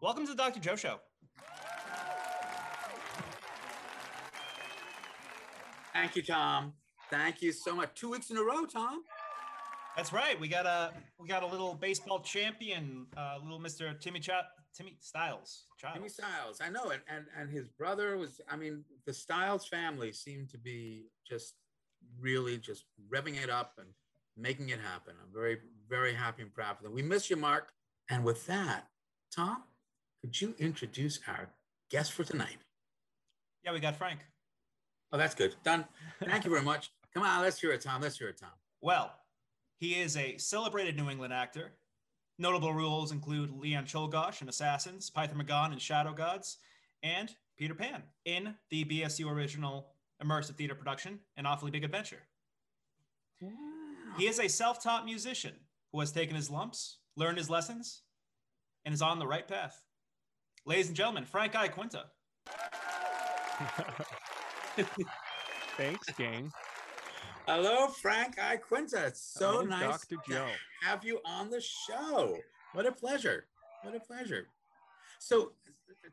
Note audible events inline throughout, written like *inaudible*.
welcome to the Dr. Joe Show. Thank you, Tom. Thank you so much. Two weeks in a row, Tom. That's right. We got a we got a little baseball champion, uh, little Mister Timmy Ch- Timmy Stiles. Child. Timmy Stiles. I know it. And and his brother was. I mean, the Stiles family seemed to be just really just revving it up and making it happen. I'm very very happy and proud for them. We miss you, Mark. And with that, Tom, could you introduce our guest for tonight? Yeah, we got Frank. Oh, that's good. Done. Thank you very much. Come on, let's hear it, Tom. Let's hear it, Tom. Well, he is a celebrated New England actor. Notable roles include Leon Czolgosz in Assassins, Python McGon in Shadow Gods, and Peter Pan in the BSU original immersive theater production, An Awfully Big Adventure. Wow. He is a self taught musician who has taken his lumps, learned his lessons, and is on the right path. Ladies and gentlemen, Frank Iaquinta. *laughs* Thanks, gang. Hello, Frank Iaquinta. It's so Hello, nice Dr. to Joe. have you on the show. What a pleasure. What a pleasure. So,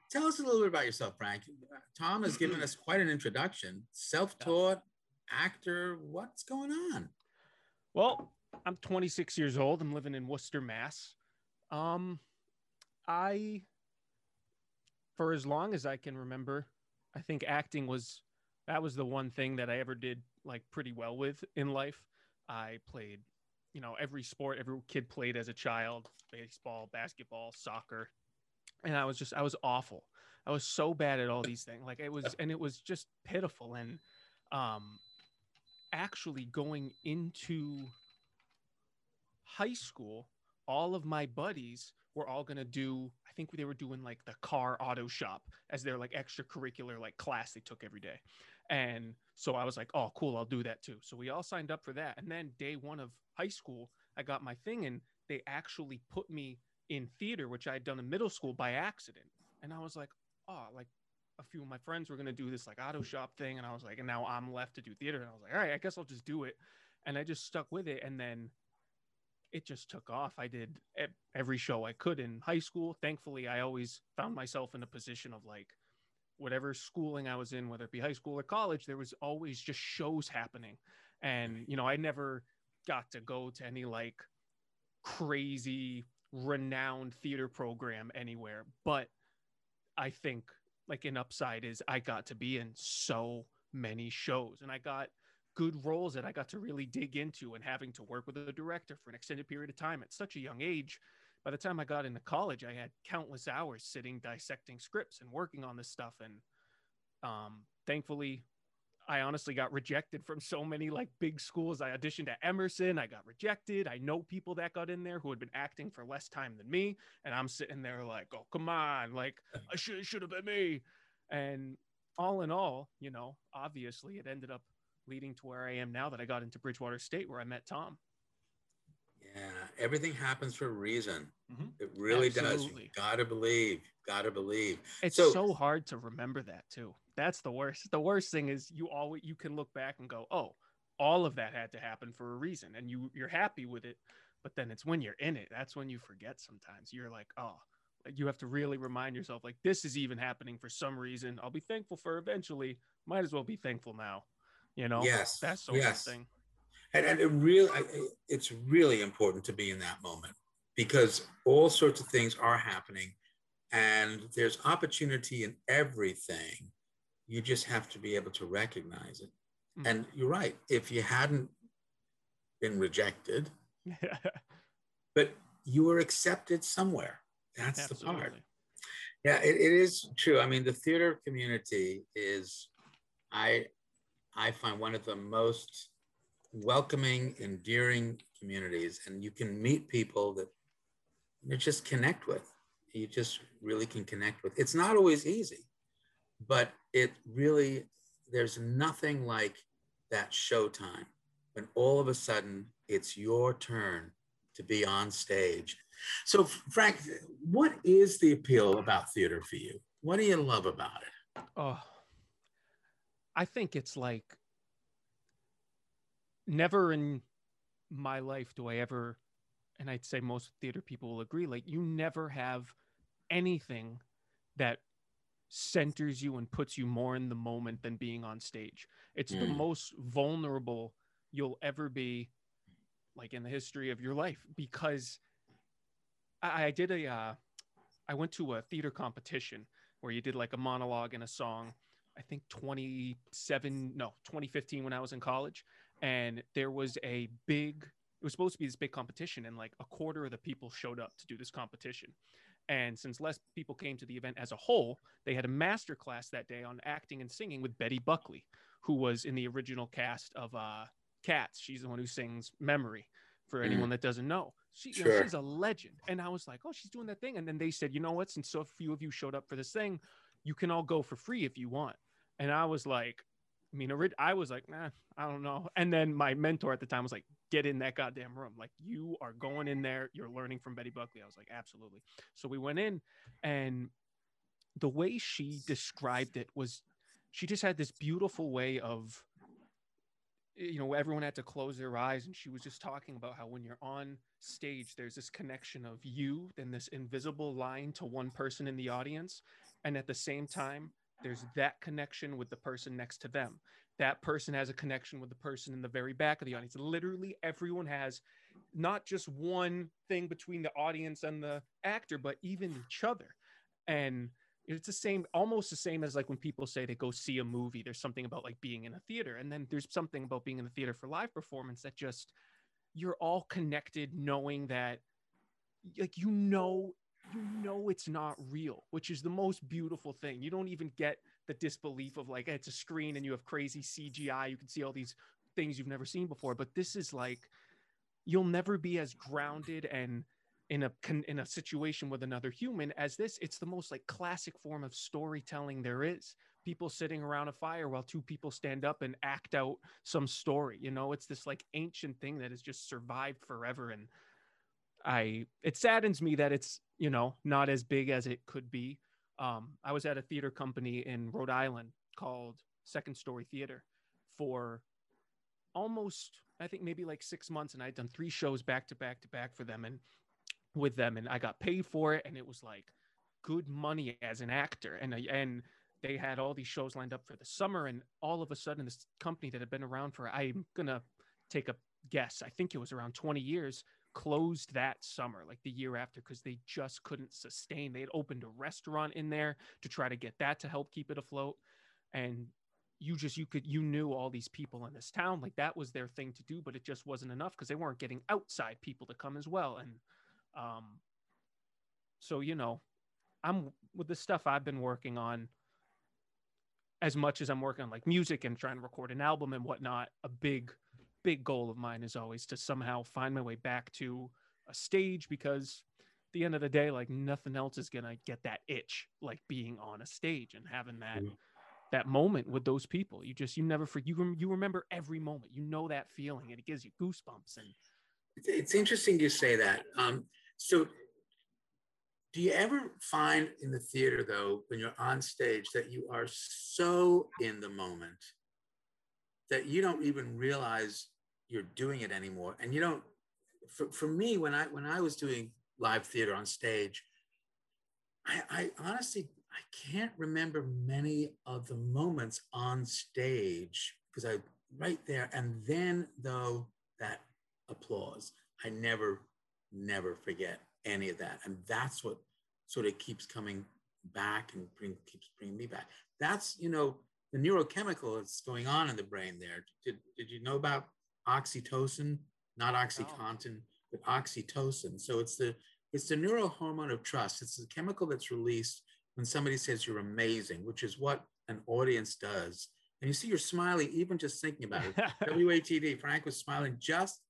tell us a little bit about yourself, Frank. Tom has given us quite an introduction. Self taught actor. What's going on? Well, I'm 26 years old. I'm living in Worcester, Mass. Um, I, for as long as I can remember, I think acting was that was the one thing that I ever did like pretty well with in life. I played, you know, every sport every kid played as a child: baseball, basketball, soccer, and I was just I was awful. I was so bad at all these things. Like it was, and it was just pitiful. And um, actually going into high school, all of my buddies were all going to do, I think they were doing like the car auto shop as their like extracurricular like class they took every day. And so I was like, oh, cool, I'll do that too. So we all signed up for that. And then day one of high school, I got my thing and they actually put me in theater, which I had done in middle school by accident. And I was like, oh, like a few of my friends were going to do this like auto shop thing. And I was like, and now I'm left to do theater. And I was like, all right, I guess I'll just do it. And I just stuck with it. And then it just took off. I did every show I could in high school. Thankfully, I always found myself in a position of like, whatever schooling I was in, whether it be high school or college, there was always just shows happening. And, you know, I never got to go to any like crazy renowned theater program anywhere. But I think like an upside is I got to be in so many shows and I got good roles that I got to really dig into and having to work with a director for an extended period of time at such a young age. By the time I got into college, I had countless hours sitting dissecting scripts and working on this stuff. And um, thankfully, I honestly got rejected from so many like big schools. I auditioned at Emerson, I got rejected. I know people that got in there who had been acting for less time than me, and I'm sitting there like, "Oh, come on, like *laughs* I should should have been me." And all in all, you know, obviously it ended up leading to where I am now that I got into Bridgewater State where I met Tom. Yeah, everything happens for a reason. Mhm. It really does. You gotta believe. Gotta believe. It's So- so, hard to remember that too. That's the worst. The worst thing is you always you can look back and go, "Oh, all of that had to happen for a reason," and you you're happy with it. But then it's when you're in it that's when you forget. Sometimes you're like, "Oh." like, You have to really remind yourself, like this is even happening for some reason. I'll be thankful for eventually. Might as well be thankful now. You know, Yes, that's the worst yes. thing. And, and it really, it's really important to be in that moment because all sorts of things are happening and there's opportunity in everything. You just have to be able to recognize it. Mhm. And you're right. If you hadn't been rejected, *laughs* but you were accepted somewhere, that's the part. Yeah, it, it is true. I mean, the theater community is, I, I find one of the most welcoming, endearing communities, and you can meet people that you just connect with. you just really can connect with. It's not always easy, but it really, there's nothing like that showtime when all of a sudden it's your turn to be on stage. So, Frank, what is the appeal about theater for you? What do you love about it? Oh, I think it's like never in my life do I ever, and I'd say most theater people will agree, like you never have anything that centers you and puts you more in the moment than being on stage. It's mm. the most vulnerable you'll ever be, like in the history of your life, because I, I did a, uh, I went to a theater competition where you did like a monologue and a song. I think 27, no, 2015 when I was in college. And there was a big, it was supposed to be this big competition, and like a quarter of the people showed up to do this competition. And since less people came to the event as a whole, they had a master class that day on acting and singing with Betty Buckley, who was in the original cast of uh, Cats. She's the one who sings Memory for mm. anyone that doesn't know. She, sure. you know, she's a legend. And I was like, oh, she's doing that thing. And then they said, you know what? Since so few of you showed up for this thing, you can all go for free if you want. And I was like, I mean, I was like, nah, I don't know. And then my mentor at the time was like, get in that goddamn room. Like, you are going in there. You're learning from Betty Buckley. I was like, absolutely. So we went in, and the way she described it was she just had this beautiful way of, you know, everyone had to close their eyes. And she was just talking about how when you're on stage, there's this connection of you and this invisible line to one person in the audience. And at the same time, there's that connection with the person next to them. That person has a connection with the person in the very back of the audience. Literally, everyone has not just one thing between the audience and the actor, but even each other. And it's the same, almost the same as like when people say they go see a movie. There's something about like being in a theater, and then there's something about being in the theater for live performance that just you're all connected, knowing that like you know you know it's not real, which is the most beautiful thing. You don't even get the disbelief of like it's a screen and you have crazy CGI. You can see all these things you've never seen before, but this is like you'll never be as grounded and in a in a situation with another human as this. It's the most like classic form of storytelling there is. People sitting around a fire while two people stand up and act out some story. You know, it's this like ancient thing that has just survived forever and I it saddens me that it's you know not as big as it could be. Um, I was at a theater company in Rhode Island called Second Story Theater for almost I think maybe like six months, and I'd done three shows back to back to back for them and with them, and I got paid for it, and it was like good money as an actor, and and they had all these shows lined up for the summer, and all of a sudden, this company that had been around for I'm gonna take a guess, I think it was around 20 years, closed that summer, like the year after, because they just couldn't sustain. They had opened a restaurant in there to try to get that to help keep it afloat. And you just you could you knew all these people in this town like that was their thing to do but it just wasn't enough because they weren't getting outside people to come as well and um so you know i'm with the stuff i've been working on as much as i'm working on like music and trying to record an album and whatnot a big big goal of mine is always to somehow find my way back to a stage because at the end of the day like nothing else is going to get that itch like being on a stage and having that mm-hmm. that moment with those people. You just you never forget you, you remember every moment. You know that feeling and it gives you goosebumps and it's interesting you say that. Um so do you ever find in the theater though when you're on stage that you are so in the moment that you don't even realize you're doing it anymore. And you don't, for, for me, when I, when I was doing live theater on stage, I, I honestly, I can't remember many of the moments on stage because I right there. And then though that applause, I never, never forget any of that. And that's what sort of keeps coming back and bring, keeps bringing me back. That's, you know, the neurochemical that's going on in the brain there. Did, did you know about oxytocin, not oh. OxyContin, but oxytocin. So it's the it's the neurohormone of trust. It's the chemical that's released when somebody says you're amazing, which is what an audience does. And you see you're smiling even just thinking about it. *laughs* WATD, Frank was smiling just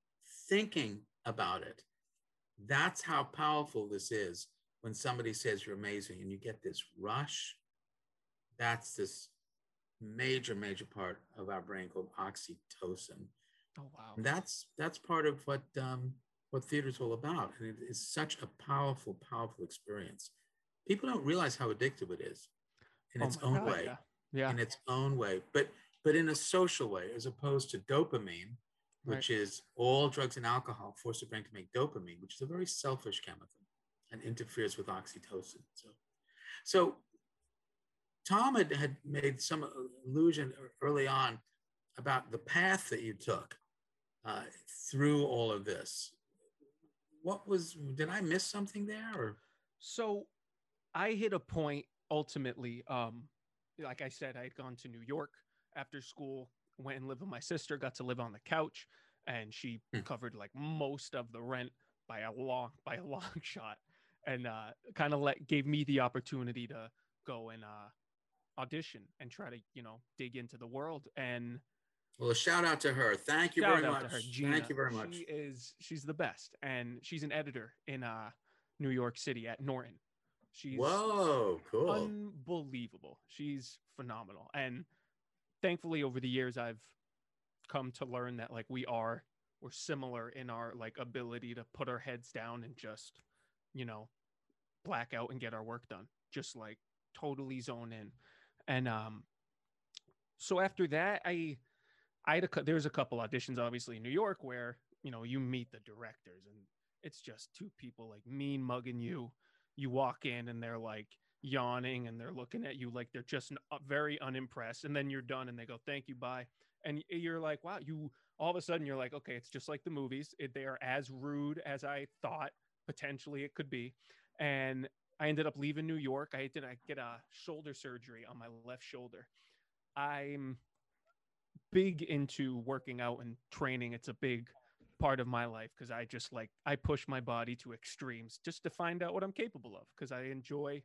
thinking about it. That's how powerful this is when somebody says you're amazing and you get this rush, that's this major, major part of our brain called oxytocin. Oh wow. That's that's part of what um, what theater is all about. And it is such a powerful, powerful experience. People don't realize how addictive it is in Oh its own God, way. Yeah. yeah. In its own way, but but in a social way, as opposed to dopamine, which is all drugs and alcohol force the brain to make dopamine, which is a very selfish chemical and interferes with oxytocin. So, so Tom had, had made some allusion early on about the path that you took uh, through all of this. What was, did I miss something there or? So I hit a point ultimately. Um, like I said, I had gone to New York after school, went and lived with my sister, got to live on the couch, and she Hmm. covered like most of the rent by a long *laughs* by a long shot, and uh, kind of let gave me the opportunity to go and uh, audition and try to you know dig into the world and Well, a shout out to her. Thank you shout very much. to her, Gina. Thank you very much. She is she's the best, and she's an editor in uh, New York City at Norton. She's Whoa, cool. unbelievable. She's phenomenal. And thankfully over the years I've come to learn that like we are we're similar in our like ability to put our heads down and just, you know, black out and get our work done. Just like totally zone in. And um so after that I I had a cou- there a couple auditions obviously in New York where, you know, you meet the directors and it's just two people like mean mugging you. You walk in and they're like yawning and they're looking at you like they're just uh, very unimpressed and then you're done and they go thank you bye. And you're like wow you all of a sudden you're like okay it's just like the movies. It, they are as rude as i thought potentially it could be. And i ended up leaving new york. I did I get a shoulder surgery on my left shoulder. I'm big into working out and training it's a big part of my life because I just like I push my body to extremes just to find out what I'm capable of because I enjoy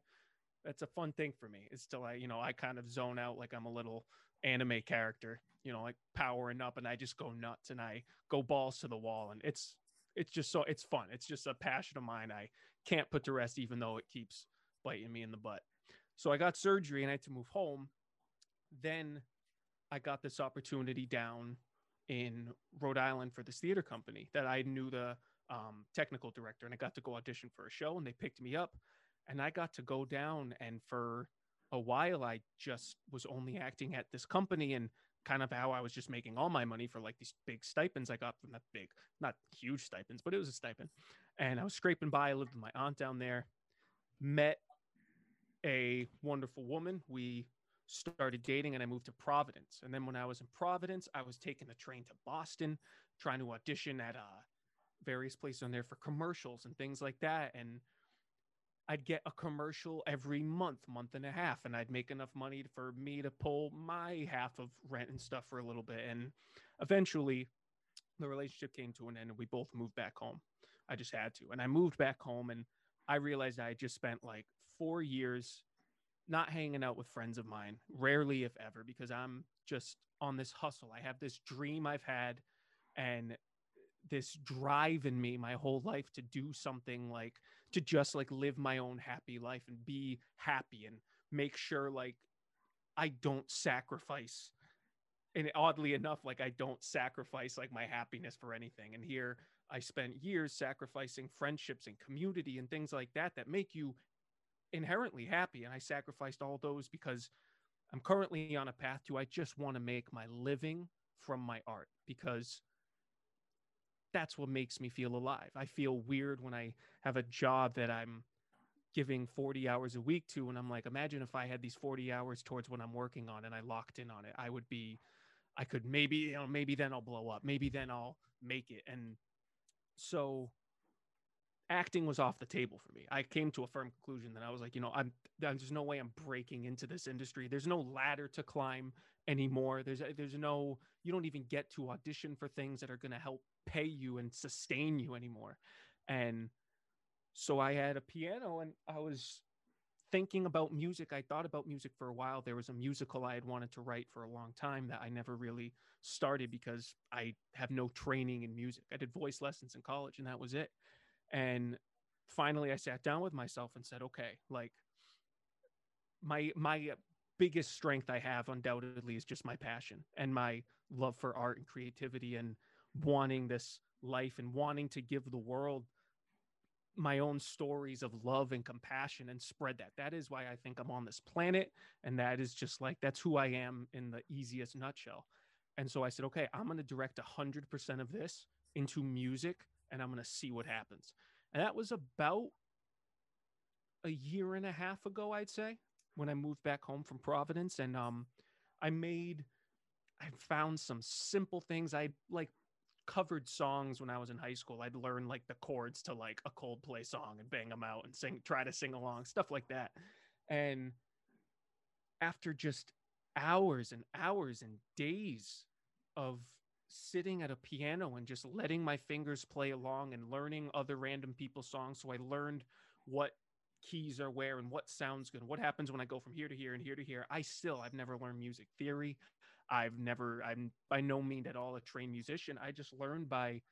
that's a fun thing for me. It's still I you know I kind of zone out like I'm a little anime character, you know, like powering up and I just go nuts and I go balls to the wall and it's it's just so it's fun. It's just a passion of mine I can't put to rest even though it keeps biting me in the butt. So I got surgery and I had to move home. Then I got this opportunity down in Rhode Island for this theater company that I knew the um, technical director, and I got to go audition for a show, and they picked me up, and I got to go down, and for a while, I just was only acting at this company, and kind of how I was just making all my money for like these big stipends I got from that big, not huge stipends, but it was a stipend, and I was scraping by. I lived with my aunt down there, met a wonderful woman. We started dating and I moved to Providence. And then when I was in Providence, I was taking the train to Boston, trying to audition at uh, various places on there for commercials and things like that. And I'd get a commercial every month, month and a half, and I'd make enough money for me to pull my half of rent and stuff for a little bit. And eventually, the relationship came to an end and we both moved back home. I just had to. And I moved back home and I realized I had just spent like four years not hanging out with friends of mine, rarely if ever, because I'm just on this hustle. I have this dream I've had and this drive in me my whole life to do something like to just like live my own happy life and be happy and make sure like I don't sacrifice and oddly enough like I don't sacrifice like my happiness for anything and here I spent years sacrificing friendships and community and things like that that make you inherently happy and I sacrificed all those because I'm currently on a path to I just want to make my living from my art because that's what makes me feel alive. I feel weird when I have a job that I'm giving 40 hours a week to and I'm like imagine if I had these 40 hours towards what I'm working on and I locked in on it. I would be I could maybe you know maybe then I'll blow up. Maybe then I'll make it and so acting was off the table for me. I came to a firm conclusion that I was like, you know, I'm there's no way I'm breaking into this industry. There's no ladder to climb anymore. There's there's no you don't even get to audition for things that are going to help pay you and sustain you anymore. And so I had a piano and I was thinking about music. I thought about music for a while. There was a musical I had wanted to write for a long time that I never really started because I have no training in music. I did voice lessons in college and that was it. And finally I sat down with myself and said, okay, like my my biggest strength I have undoubtedly is just my passion and my love for art and creativity and wanting this life and wanting to give the world my own stories of love and compassion and spread that. That is why I think I'm on this planet. And that is just like, that's who I am in the easiest nutshell. And so I said, okay, I'm going to direct 100% of this into music and I'm going to see what happens. And that was about a year and a half ago, I'd say, when I moved back home from Providence. And um, I made, I found some simple things. I like covered songs when I was in high school. I'd learn like the chords to like a Coldplay song and bang them out and sing, try to sing along, stuff like that. And after just hours and hours and days of sitting at a piano and just letting my fingers play along and learning other random people's songs. So I learned what keys are where and what sounds good. What happens when I go from here to here and here to here. I still, I've never learned music theory. I've never, I'm by no means at all a trained musician. I just learned by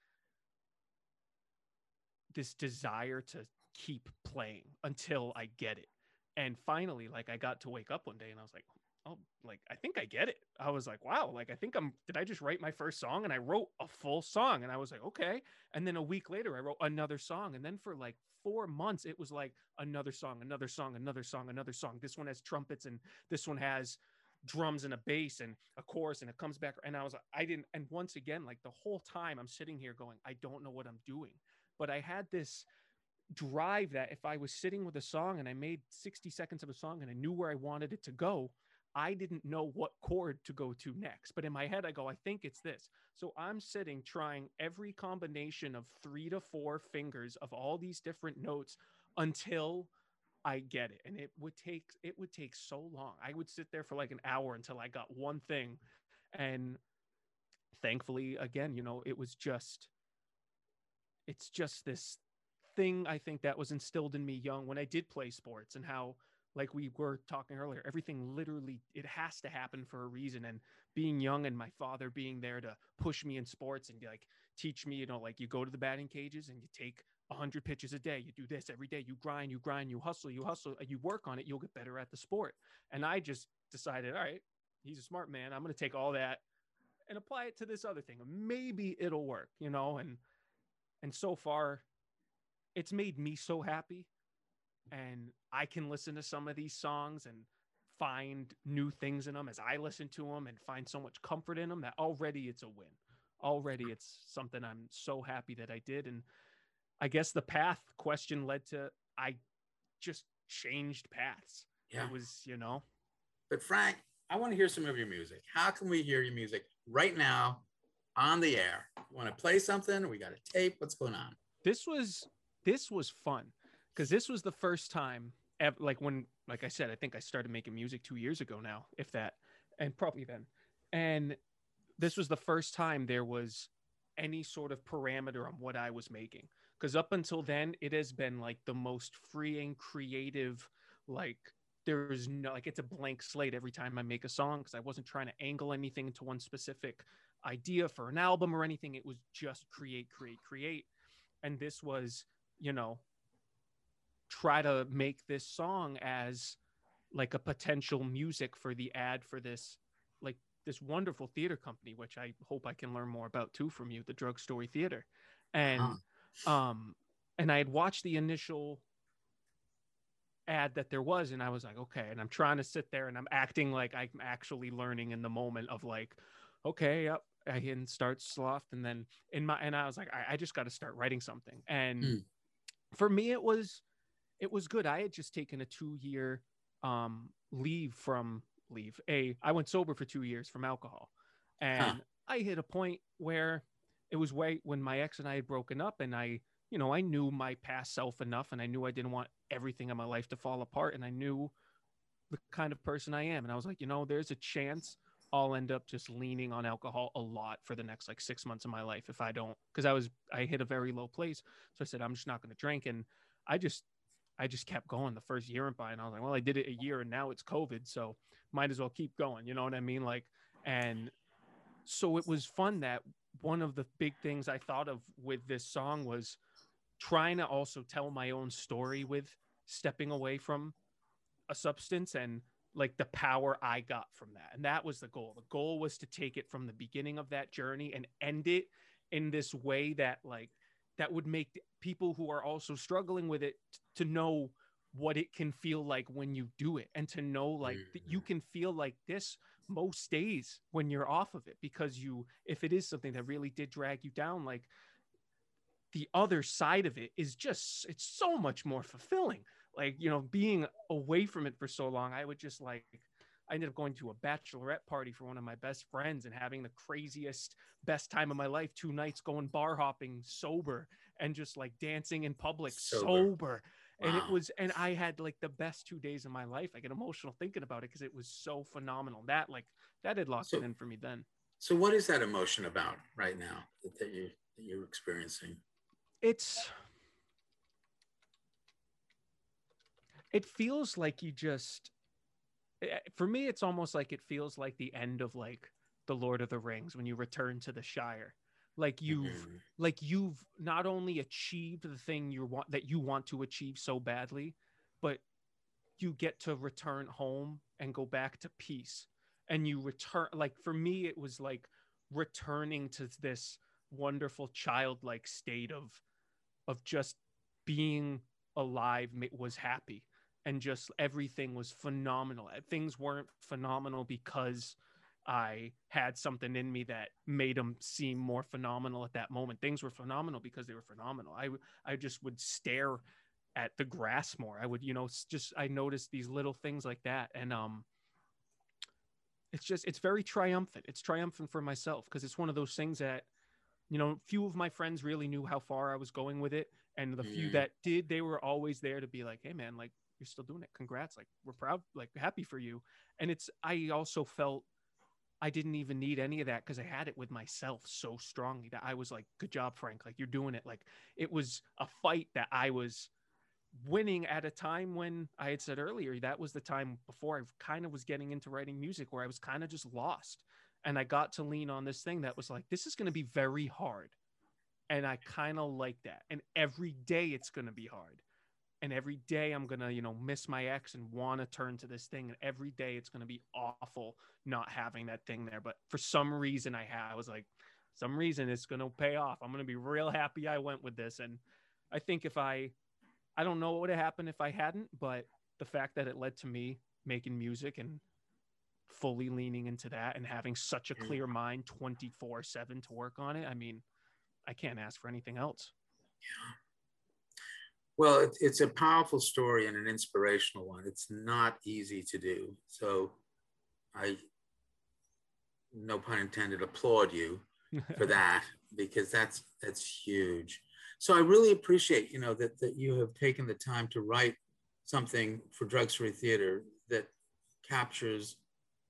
this desire to keep playing until I get it. And finally, like I got to wake up one day and I was like, oh, like I think I get it. I was like, wow, like I think I'm did I just write my first song? And I wrote a full song and I was like, okay. And then a week later I wrote another song. And then for like four months, it was like another song, another song, another song, another song. This one has trumpets and this one has drums and a bass and a chorus and it comes back and i was like, i didn't and once again like the whole time i'm sitting here going i don't know what i'm doing but i had this drive that if i was sitting with a song and i made 60 seconds of a song and i knew where i wanted it to go i didn't know what chord to go to next but in my head i go i think it's this so i'm sitting trying every combination of three to four fingers of all these different notes until I get it. And it would take it would take so long. I would sit there for like an hour until I got one thing. And thankfully, again, you know, it was just it's just this thing I think that was instilled in me young when I did play sports and how like we were talking earlier, everything literally it has to happen for a reason. And being young and my father being there to push me in sports and like teach me, you know, like you go to the batting cages and you take 100 pitches a day. You do this every day. You grind, you grind, you hustle, you hustle, you work on it. You'll get better at the sport. And I just decided, all right, he's a smart man. I'm going to take all that and apply it to this other thing. Maybe it'll work, you know? And, and so far, it's made me so happy. And I can listen to some of these songs and find new things in them as I listen to them and find so much comfort in them that already it's a win. Already it's something I'm so happy that I did. And I guess the path question led to I just changed paths. Yeah. It was, you know. But Frank, I want to hear some of your music. How can we hear your music right now on the air? Want to play something? We got a tape. What's going on? This was this was fun because this was the first time ever, like when like I said, I think I started making music 2 years ago now, if that. And probably then. And this was the first time there was any sort of parameter on what I was making because up until then it has been like the most freeing creative like there's no like it's a blank slate every time i make a song because i wasn't trying to angle anything into one specific idea for an album or anything it was just create create create and this was you know try to make this song as like a potential music for the ad for this like this wonderful theater company which i hope i can learn more about too from you the drug story theater and uh-huh um, and I had watched the initial ad that there was, and I was like, okay. And I'm trying to sit there and I'm acting like I'm actually learning in the moment of like, okay, yep. I can start soft, and then in my and I was like, I, I just got to start writing something. And mm. for me, it was it was good. I had just taken a two year um, leave from leave. A I went sober for two years from alcohol, and huh. I hit a point where it was way when my ex and I had broken up and I, you know, I knew my past self enough and I knew I didn't want everything in my life to fall apart and I knew the kind of person I am. And I was like, you know, there's a chance I'll end up just leaning on alcohol a lot for the next like six months of my life if I don't, because I was, I hit a very low place. So I said, I'm just not going to drink. And I just, I just kept going the first year and by, and I was like, well, I did it a year and now it's COVID. So might as well keep going. You know what I mean? Like, and so it was fun that one of the big things I thought of with this song was trying to also tell my own story with stepping away from a substance and like the power I got from that. And that was the goal. The goal was to take it from the beginning of that journey and end it in this way that like that would make people who are also struggling with it to know what it can feel like when you do it and to know like that you mm. can feel like this most days when you're off of it because you if it is something that really did drag you down like the other side of it is just it's so much more fulfilling. Like you know being away from it for so long i would just like i ended up going to a bachelorette party for one of my best friends and having the craziest best time of my life. Two nights going bar hopping sober and just like dancing in public sober, sober. Wow. and it was and i had like the best two days of my life. I get emotional thinking about it because it was so phenomenal. That like that had locked so, it in for me then. so what is that emotion about right now that, you that you're experiencing? It's it feels like you just for me it's almost like it feels like the end of like the lord of the rings when you return to the shire. Like you've mm-hmm. like you've not only achieved the thing you want that you want to achieve so badly but you get to return home and go back to peace. And you return like for me it was like returning to this wonderful childlike state of of just being alive was happy and just everything was phenomenal. Uh, things weren't phenomenal because I had something in me that made them seem more phenomenal at that moment. Things were phenomenal because they were phenomenal. I I just would stare at the grass more. I would, you know, just I noticed these little things like that and um it's just it's very triumphant. It's triumphant for myself because it's one of those things that you know, few of my friends really knew how far I was going with it. And the mm. few that did, they were always there to be like, hey, man, like, you're still doing it. Congrats. Like, we're proud, like, happy for you. And it's, I also felt I didn't even need any of that because I had it with myself so strongly that I was like, good job, Frank. Like, you're doing it. Like, it was a fight that I was winning at a time when I had said earlier that was the time before I kind of was getting into writing music where I was kind of just lost and I got to lean on this thing that was like, this is going to be very hard. And I kind of like that. And every day it's going to be hard. And every day I'm going to, you know, miss my ex and want to turn to this thing. And every day it's going to be awful not having that thing there. But for some reason, I had, I was like, some reason it's going to pay off. I'm going to be real happy I went with this. And I think if I, I don't know what would have happened if I hadn't, but the fact that it led to me making music and fully leaning into that and having such a clear mind 24 7 to work on it i mean i can't ask for anything else yeah well it, it's a powerful story and an inspirational one it's not easy to do so i no pun intended applaud you for *laughs* that because that's that's huge so i really appreciate you know that that you have taken the time to write something for drugs free theater that captures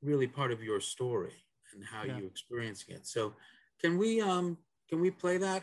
really part of your story and how yeah. you experiencing it. So can we um can we play that?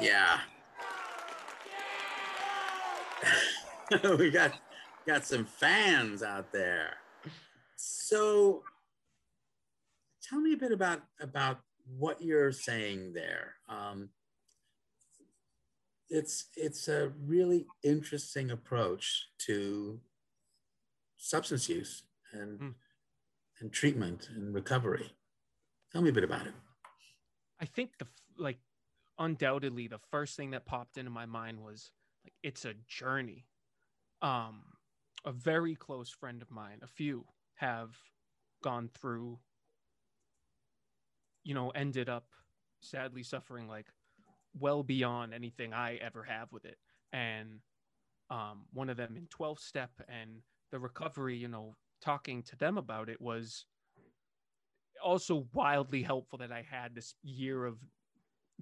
Yeah. *laughs* we got got some fans out there. So tell me a bit about about what you're saying there. Um, it's it's a really interesting approach to substance use and mm. and treatment and recovery. Tell me a bit about it. I think the like undoubtedly the first thing that popped into my mind was like it's a journey. Um a very close friend of mine, a few have gone through you know ended up sadly suffering like well beyond anything I ever have with it. And um, one of them in 12 step and the recovery, you know, talking to them about it was also wildly helpful that I had this year of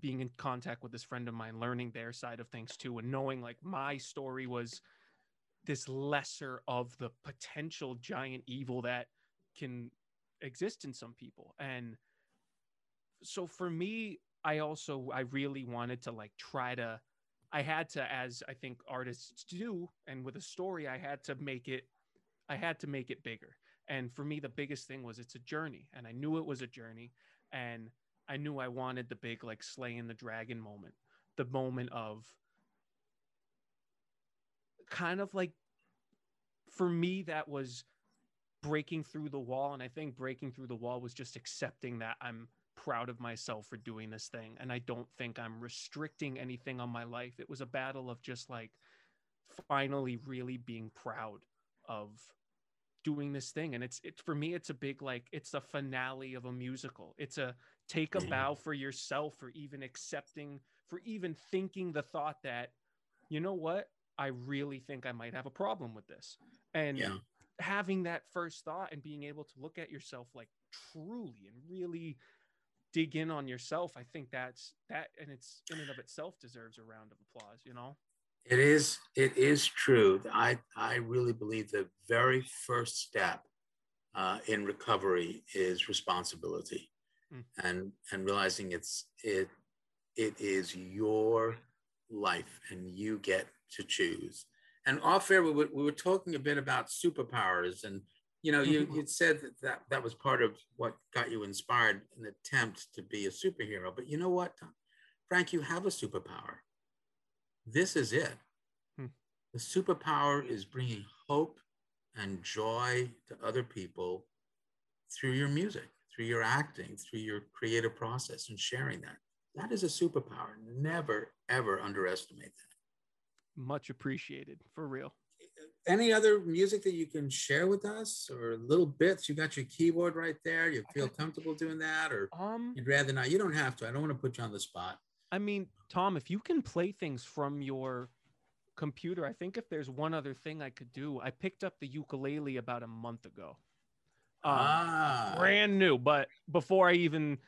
being in contact with this friend of mine, learning their side of things too, and knowing like my story was this lesser of the potential giant evil that can exist in some people. And so for me, I also I really wanted to like try to I had to as I think artists do and with a story I had to make it I had to make it bigger. And for me the biggest thing was it's a journey and I knew it was a journey and I knew I wanted the big like slaying the dragon moment. The moment of kind of like for me that was breaking through the wall and I think breaking through the wall was just accepting that I'm proud of myself for doing this thing and i don't think i'm restricting anything on my life it was a battle of just like finally really being proud of doing this thing and it's it for me it's a big like it's a finale of a musical. It's a take a bow for yourself for even accepting for even thinking the thought that you know what? I really think i might have a problem with this. And yeah. having that first thought and being able to look at yourself like truly and really dig in on yourself i think that's that and it's in and of itself deserves a round of applause you know it is it is true i i really believe the very first step uh, in recovery is responsibility mm. and and realizing it's it it is your life and you get to choose and off air we were, we were talking a bit about superpowers and you know, you you said that, that that was part of what got you inspired, an attempt to be a superhero. But you know what, Frank, you have a superpower. This is it. Hmm. The superpower is bringing hope and joy to other people through your music, through your acting, through your creative process, and sharing that. That is a superpower. Never, ever underestimate that. Much appreciated, for real any other music that you can share with us or little bits? You got your keyboard right there. You feel comfortable doing that, or um, you'd rather not? You don't have to. I don't want to put you on the spot. I mean, Tom, if you can play things from your computer, I think if there's one other thing I could do, I picked up the ukulele about a month ago. Um, ah. brand new, but before I even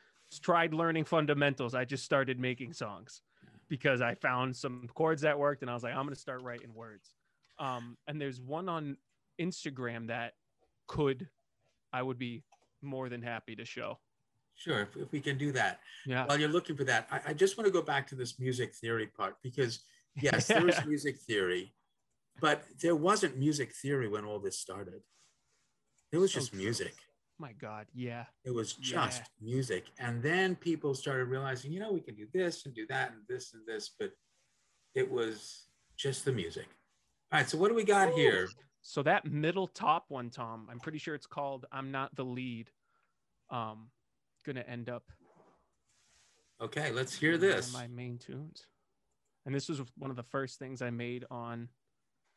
tried learning fundamentals, I just started making songs because I found some chords that worked, and I was like, I'm going to start writing words. Um, and there's one on Instagram that could, I would be more than happy to show. Sure, if, if we can do that. Yeah. While you're looking for that, I, I just want to go back to this music theory part because, *laughs* yes, there was music theory, but there wasn't music theory when all this started. It was so just true. music. My God, yeah. It was just yeah. music. And then people started realizing, you know, we can do this and do that and this and this, but it was just the music. All right, so what do we got Ooh. here? So that middle top one, Tom, I'm pretty sure it's called "I'm Not the Lead." Um, gonna end up. Okay, let's hear this. My main tunes, and this was one of the first things I made on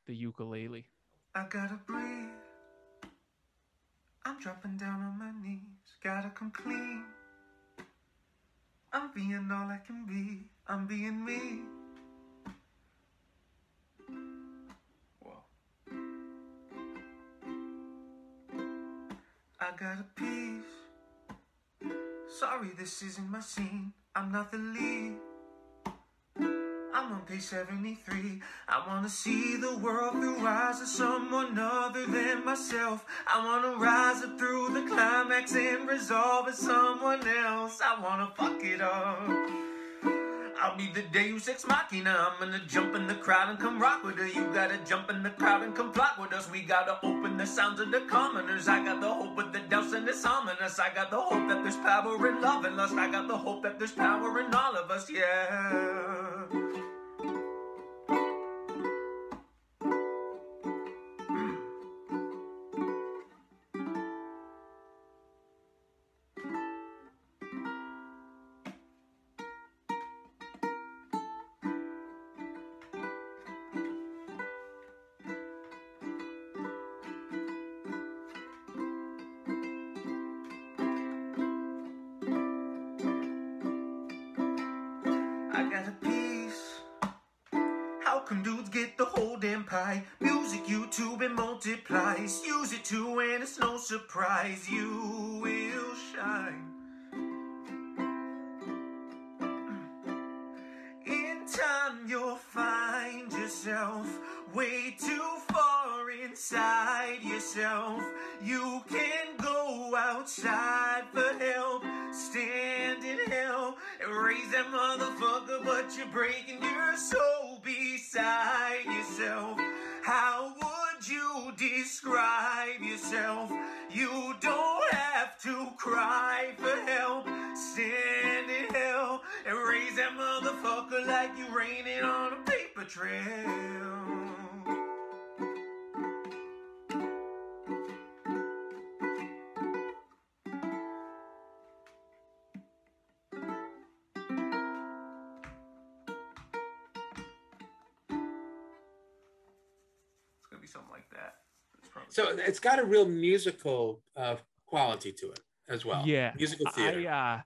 the ukulele. I gotta breathe. I'm dropping down on my knees. Gotta come clean. I'm being all I can be. I'm being me. I got a piece. Sorry, this isn't my scene. I'm not the lead. I'm on page 73. I wanna see the world through eyes of someone other than myself. I wanna rise up through the climax and resolve as someone else. I wanna fuck it up. I'll be the Deus Ex Machina. I'm gonna jump in the crowd and come rock with her. You gotta jump in the crowd and come plot with us. We gotta open the sounds of the commoners. I got the hope with the doubts and it's ominous. I got the hope that there's power in love and lust. I got the hope that there's power in all of us, yeah. Use it too, and it's no surprise you will shine. In time, you'll find yourself way too far inside yourself. You can go outside for help, stand in hell, and raise that motherfucker, but you're breaking your soul beside yourself. How would you describe yourself? You don't have to cry for help. Stand in hell and raise that motherfucker like you're raining on a paper trail. So it's got a real musical uh, quality to it as well. Yeah, musical theater. I uh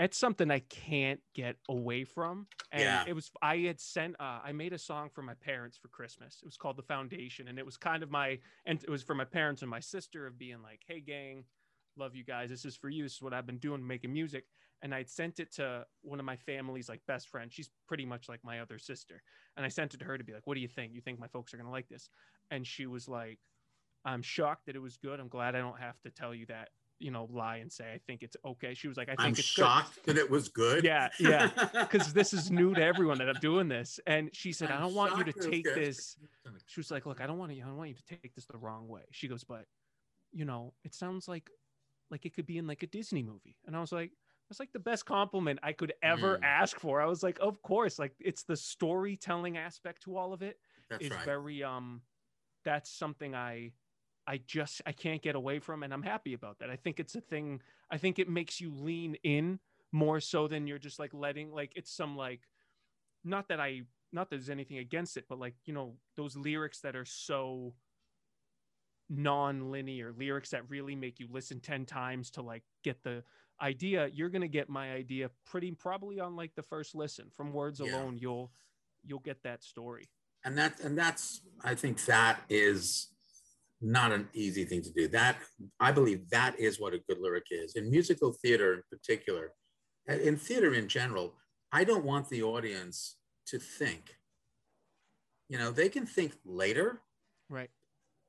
it's something I can't get away from. And Yeah. it was I had sent uh I made a song for my parents for Christmas. It was called The Foundation and it was kind of my and it was for my parents and my sister of being like, "Hey gang, love you guys. This is for you. This is what I've been doing making music." And I'd sent it to one of my family's like best friends. She's pretty much like my other sister. And I sent it to her to be like, "What do you think? You think my folks are going to like this?" And she was like, I'm shocked that it was good. I'm glad I don't have to tell you that, you know, lie and say I think it's okay. She was like, I think I'm it's shocked that it was good. Yeah, yeah. *laughs* because this is new to everyone that I'm doing this. And she said, I I'm don't want you to shocked it was take this. She was like, Look, I don't want you. I don't want you to take this the wrong way. She goes, but you know, it sounds like like it could be in like a Disney movie. And I was like, that's like the best compliment I could ever Mm. ask for. I was like, of course, like it's the storytelling aspect to all of it That's is right. very um that's something i i just i can't get away from and i'm happy about that. I think it's a thing i think it makes you lean in more so than you're just like letting like it's some like not that i not that there's anything against it but like you know those lyrics that are so non-linear lyrics that really make you listen 10 times to like get the idea you're going to get my idea pretty probably on like the first listen. From words Yeah. alone you'll you'll get that story. And that and that's i think that is not an easy thing to do. That i believe that is what a good lyric is. In musical theater in particular uh, in theater in general i don't want the audience to think you know they can think later right.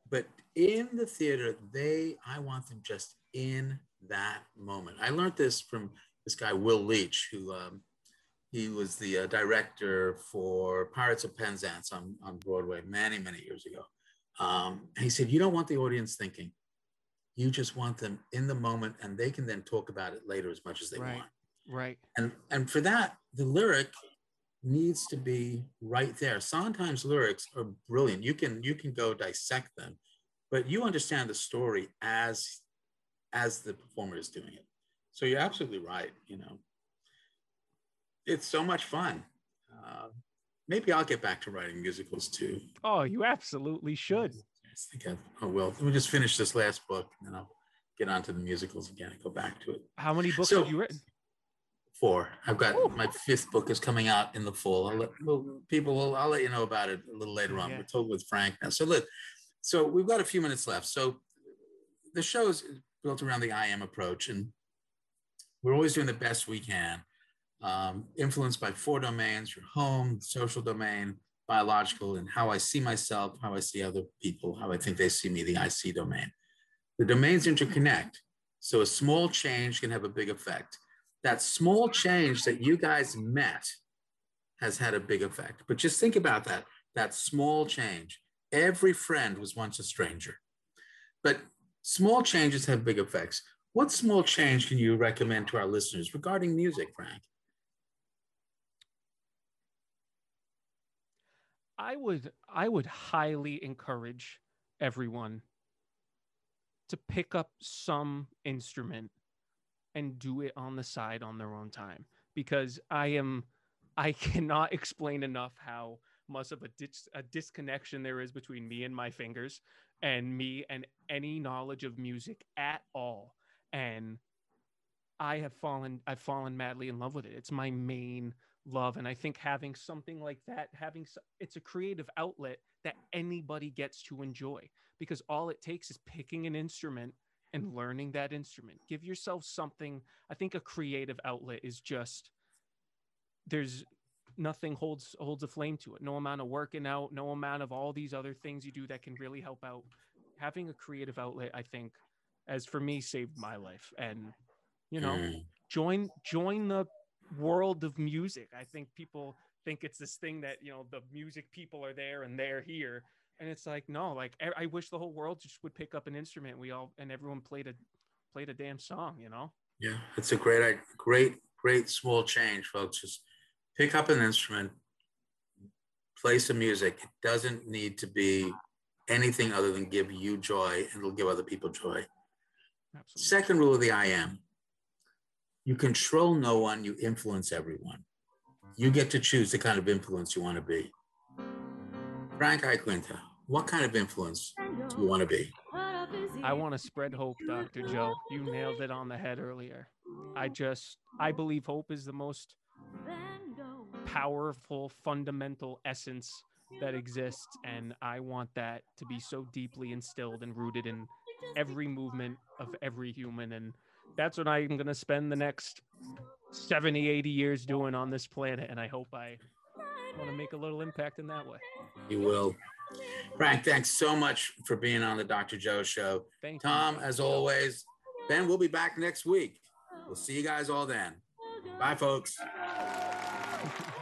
but in the theater they i want them just in that moment. I learned this from this guy will leach who um, he was the uh, director for pirates of penzance on, on broadway many many years ago um, and he said you don't want the audience thinking. You just want them in the moment and they can then talk about it later as much as they Right. want. Right. And and for that the lyric needs to be right there. Sondheim's lyrics are brilliant. You can you can go dissect them but you understand the story as as the performer is doing it. So you're absolutely right you know. It's so much fun. Uh, maybe i'll get back to writing musicals too Oh, you absolutely should. I think I, oh well let me just finish this last book and then i'll get on to the musicals again and go back to it How many books So- have you written? four. I've got my fifth book is coming out in the fall. I'll let well, people. Will, I'll let you know about it a little later on. Yeah. We're told with Frank now. So look, so we've got a few minutes left. So the show is built around the I am approach, and we're always doing the best we can. Um, influenced by four domains your home, social domain, biological, and how I see myself, how I see other people, how I think they see me, the I see domain. The domains interconnect. So a small change can have a big effect. That small change that you guys met has had a big effect. But just think about that that small change. Every friend was once a stranger. But small changes have big effects. What small change can you recommend to our listeners regarding music, Frank? I would I would highly encourage everyone to pick up some instrument and do it on the side on their own time because I am I *laughs* cannot explain enough how much of a, dis- a disconnection there is between me and my fingers and me and any knowledge of music at all and I have fallen I've fallen madly in love with it. It's my main love and I think having something like that having it's a creative outlet that anybody gets to enjoy because all it takes is picking an instrument and learning that instrument. Give yourself something. I think a creative outlet is just there's nothing holds holds a flame to it. No amount of working out, no amount of all these other things you do that can really help out. Having a creative outlet, I think, as for me, saved my life. And you know, mm. join join the world of music. I think people think it's this thing that you know the music people are there and they're here, and it's like no, like I wish the whole world just would pick up an instrument. We all and everyone played a played a damn song. You know. Yeah, it's a great, great, great small change, folks. Just pick up an instrument, play some music. It doesn't need to be anything other than give you joy and it'll give other people joy. Absolutely. Second rule of the I am you control no one, you influence everyone. You get to choose the kind of influence you want to be. Frank Iaquinta, what kind of influence do you want to be? I want to spread hope, Dr. Joe. You nailed it on the head earlier. I just, I believe hope is the most powerful, fundamental essence that exists. And I want that to be so deeply instilled and rooted in every movement of every human. And that's what I'm going to spend the next 70, 80 years doing on this planet. And I hope I want to make a little impact in that way. You will. Frank, thanks so much for being on the Dr. Joe show. Thank Tom, you. as always, Ben, we'll be back next week. We'll see you guys all then. Bye, folks. *laughs*